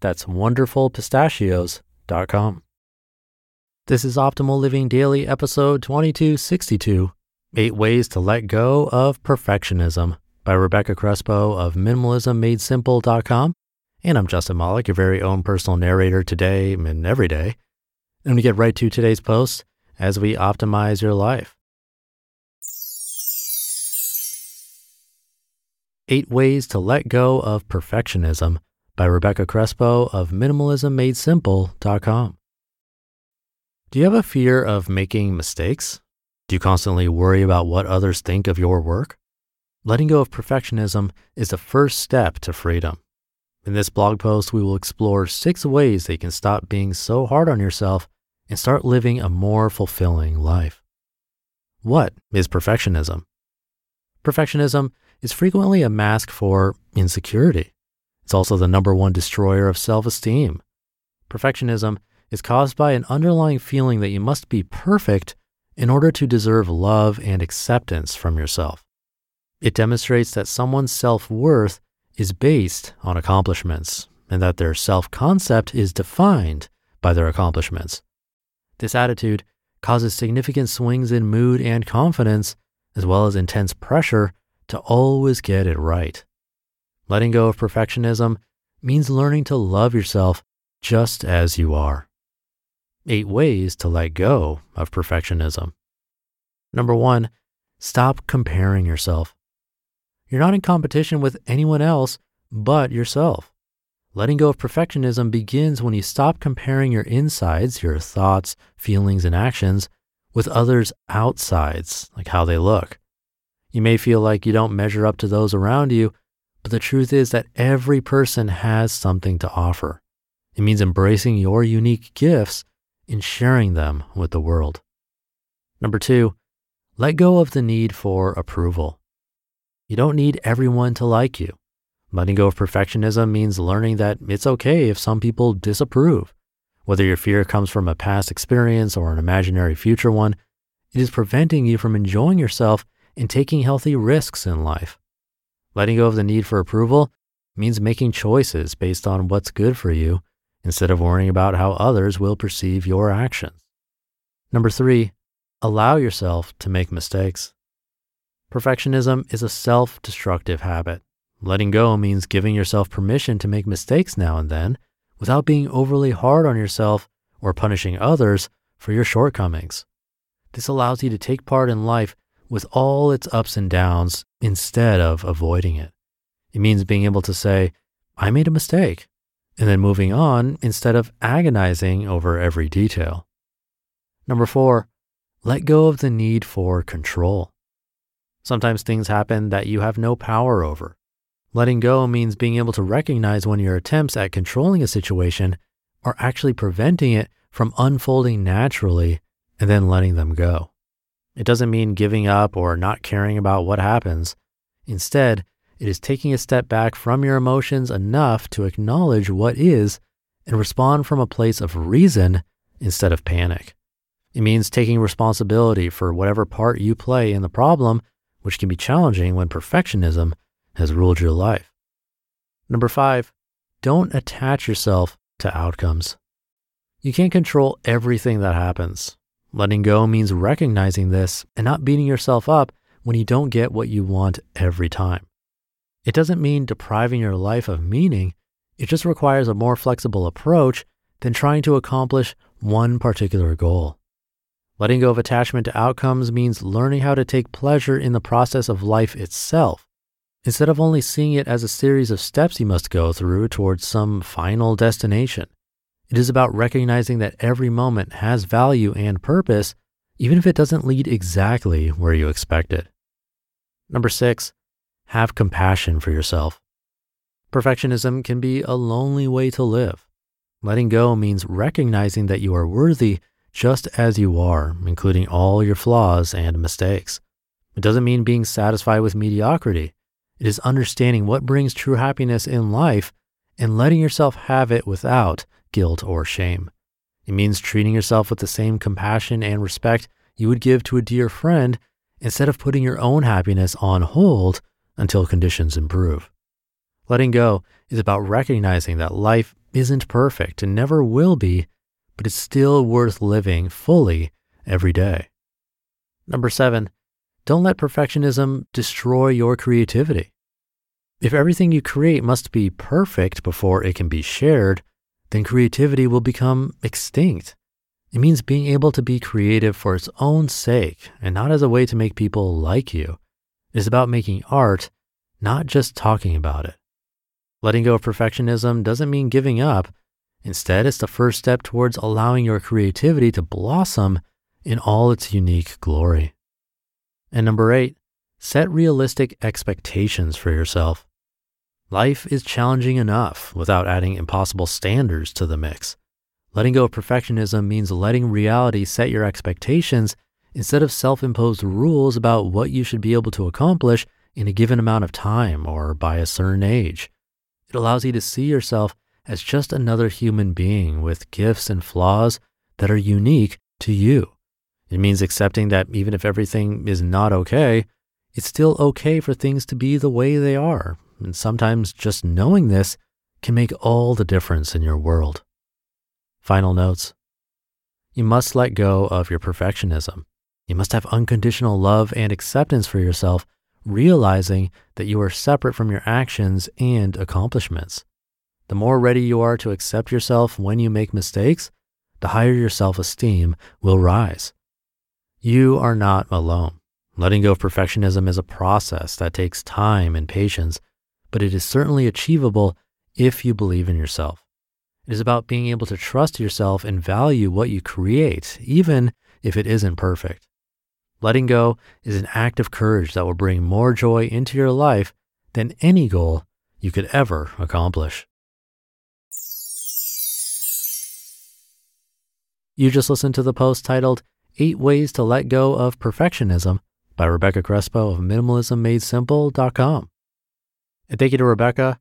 That's wonderfulpistachios.com. This is Optimal Living Daily, episode 2262 Eight Ways to Let Go of Perfectionism by Rebecca Crespo of minimalismmadesimple.com. And I'm Justin Malik, your very own personal narrator today and every day. And we get right to today's post as we optimize your life. Eight Ways to Let Go of Perfectionism by Rebecca Crespo of minimalismmadesimple.com. Do you have a fear of making mistakes? Do you constantly worry about what others think of your work? Letting go of perfectionism is the first step to freedom. In this blog post, we will explore six ways that you can stop being so hard on yourself and start living a more fulfilling life. What is perfectionism? Perfectionism is frequently a mask for insecurity. It's also the number one destroyer of self esteem. Perfectionism is caused by an underlying feeling that you must be perfect in order to deserve love and acceptance from yourself. It demonstrates that someone's self worth is based on accomplishments and that their self concept is defined by their accomplishments. This attitude causes significant swings in mood and confidence, as well as intense pressure to always get it right. Letting go of perfectionism means learning to love yourself just as you are. Eight ways to let go of perfectionism. Number one, stop comparing yourself. You're not in competition with anyone else but yourself. Letting go of perfectionism begins when you stop comparing your insides, your thoughts, feelings, and actions with others' outsides, like how they look. You may feel like you don't measure up to those around you, but the truth is that every person has something to offer. It means embracing your unique gifts and sharing them with the world. Number two, let go of the need for approval. You don't need everyone to like you. Letting go of perfectionism means learning that it's okay if some people disapprove. Whether your fear comes from a past experience or an imaginary future one, it is preventing you from enjoying yourself and taking healthy risks in life. Letting go of the need for approval means making choices based on what's good for you instead of worrying about how others will perceive your actions. Number three, allow yourself to make mistakes. Perfectionism is a self destructive habit. Letting go means giving yourself permission to make mistakes now and then without being overly hard on yourself or punishing others for your shortcomings. This allows you to take part in life with all its ups and downs instead of avoiding it. It means being able to say, I made a mistake, and then moving on instead of agonizing over every detail. Number four, let go of the need for control. Sometimes things happen that you have no power over. Letting go means being able to recognize when your attempts at controlling a situation are actually preventing it from unfolding naturally and then letting them go. It doesn't mean giving up or not caring about what happens. Instead, it is taking a step back from your emotions enough to acknowledge what is and respond from a place of reason instead of panic. It means taking responsibility for whatever part you play in the problem which can be challenging when perfectionism has ruled your life. Number five, don't attach yourself to outcomes. You can't control everything that happens. Letting go means recognizing this and not beating yourself up when you don't get what you want every time. It doesn't mean depriving your life of meaning. It just requires a more flexible approach than trying to accomplish one particular goal. Letting go of attachment to outcomes means learning how to take pleasure in the process of life itself, instead of only seeing it as a series of steps you must go through towards some final destination. It is about recognizing that every moment has value and purpose, even if it doesn't lead exactly where you expect it. Number six, have compassion for yourself. Perfectionism can be a lonely way to live. Letting go means recognizing that you are worthy just as you are, including all your flaws and mistakes. It doesn't mean being satisfied with mediocrity. It is understanding what brings true happiness in life and letting yourself have it without guilt or shame. It means treating yourself with the same compassion and respect you would give to a dear friend instead of putting your own happiness on hold until conditions improve. Letting go is about recognizing that life isn't perfect and never will be, but it's still worth living fully every day. Number seven, don't let perfectionism destroy your creativity. If everything you create must be perfect before it can be shared, then creativity will become extinct. It means being able to be creative for its own sake and not as a way to make people like you. It is about making art, not just talking about it. Letting go of perfectionism doesn't mean giving up. Instead, it's the first step towards allowing your creativity to blossom in all its unique glory. And number eight, set realistic expectations for yourself. Life is challenging enough without adding impossible standards to the mix. Letting go of perfectionism means letting reality set your expectations instead of self imposed rules about what you should be able to accomplish in a given amount of time or by a certain age. It allows you to see yourself as just another human being with gifts and flaws that are unique to you. It means accepting that even if everything is not okay, it's still okay for things to be the way they are. And sometimes just knowing this can make all the difference in your world. Final notes. You must let go of your perfectionism. You must have unconditional love and acceptance for yourself realizing that you are separate from your actions and accomplishments. The more ready you are to accept yourself when you make mistakes, the higher your self esteem will rise. You are not alone. Letting go of perfectionism is a process that takes time and patience, but it is certainly achievable if you believe in yourself. It is about being able to trust yourself and value what you create, even if it isn't perfect. Letting go is an act of courage that will bring more joy into your life than any goal you could ever accomplish. You just listened to the post titled Eight Ways to Let Go of Perfectionism by Rebecca Crespo of minimalismmadesimple.com. And thank you to Rebecca.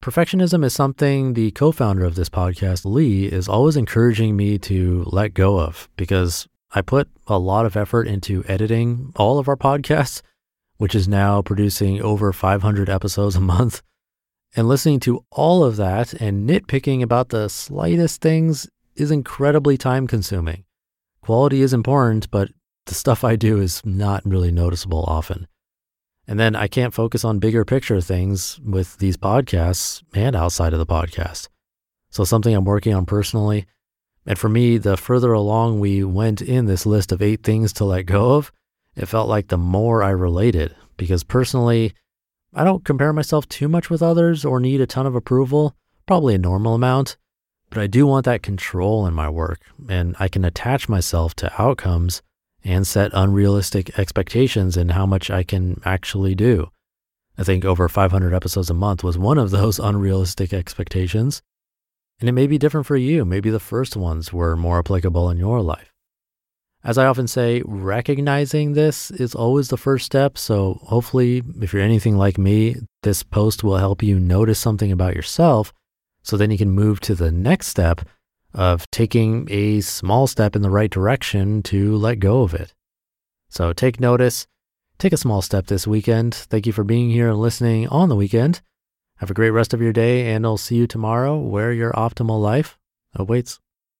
Perfectionism is something the co founder of this podcast, Lee, is always encouraging me to let go of because I put a lot of effort into editing all of our podcasts, which is now producing over 500 episodes a month. And listening to all of that and nitpicking about the slightest things is incredibly time consuming. Quality is important, but the stuff I do is not really noticeable often. And then I can't focus on bigger picture things with these podcasts and outside of the podcast. So, something I'm working on personally and for me, the further along we went in this list of eight things to let go of, it felt like the more I related because personally, I don't compare myself too much with others or need a ton of approval, probably a normal amount, but I do want that control in my work and I can attach myself to outcomes and set unrealistic expectations in how much I can actually do. I think over 500 episodes a month was one of those unrealistic expectations. And it may be different for you. Maybe the first ones were more applicable in your life. As I often say, recognizing this is always the first step. So hopefully, if you're anything like me, this post will help you notice something about yourself. So then you can move to the next step of taking a small step in the right direction to let go of it. So take notice, take a small step this weekend. Thank you for being here and listening on the weekend. Have a great rest of your day, and I'll see you tomorrow where your optimal life awaits.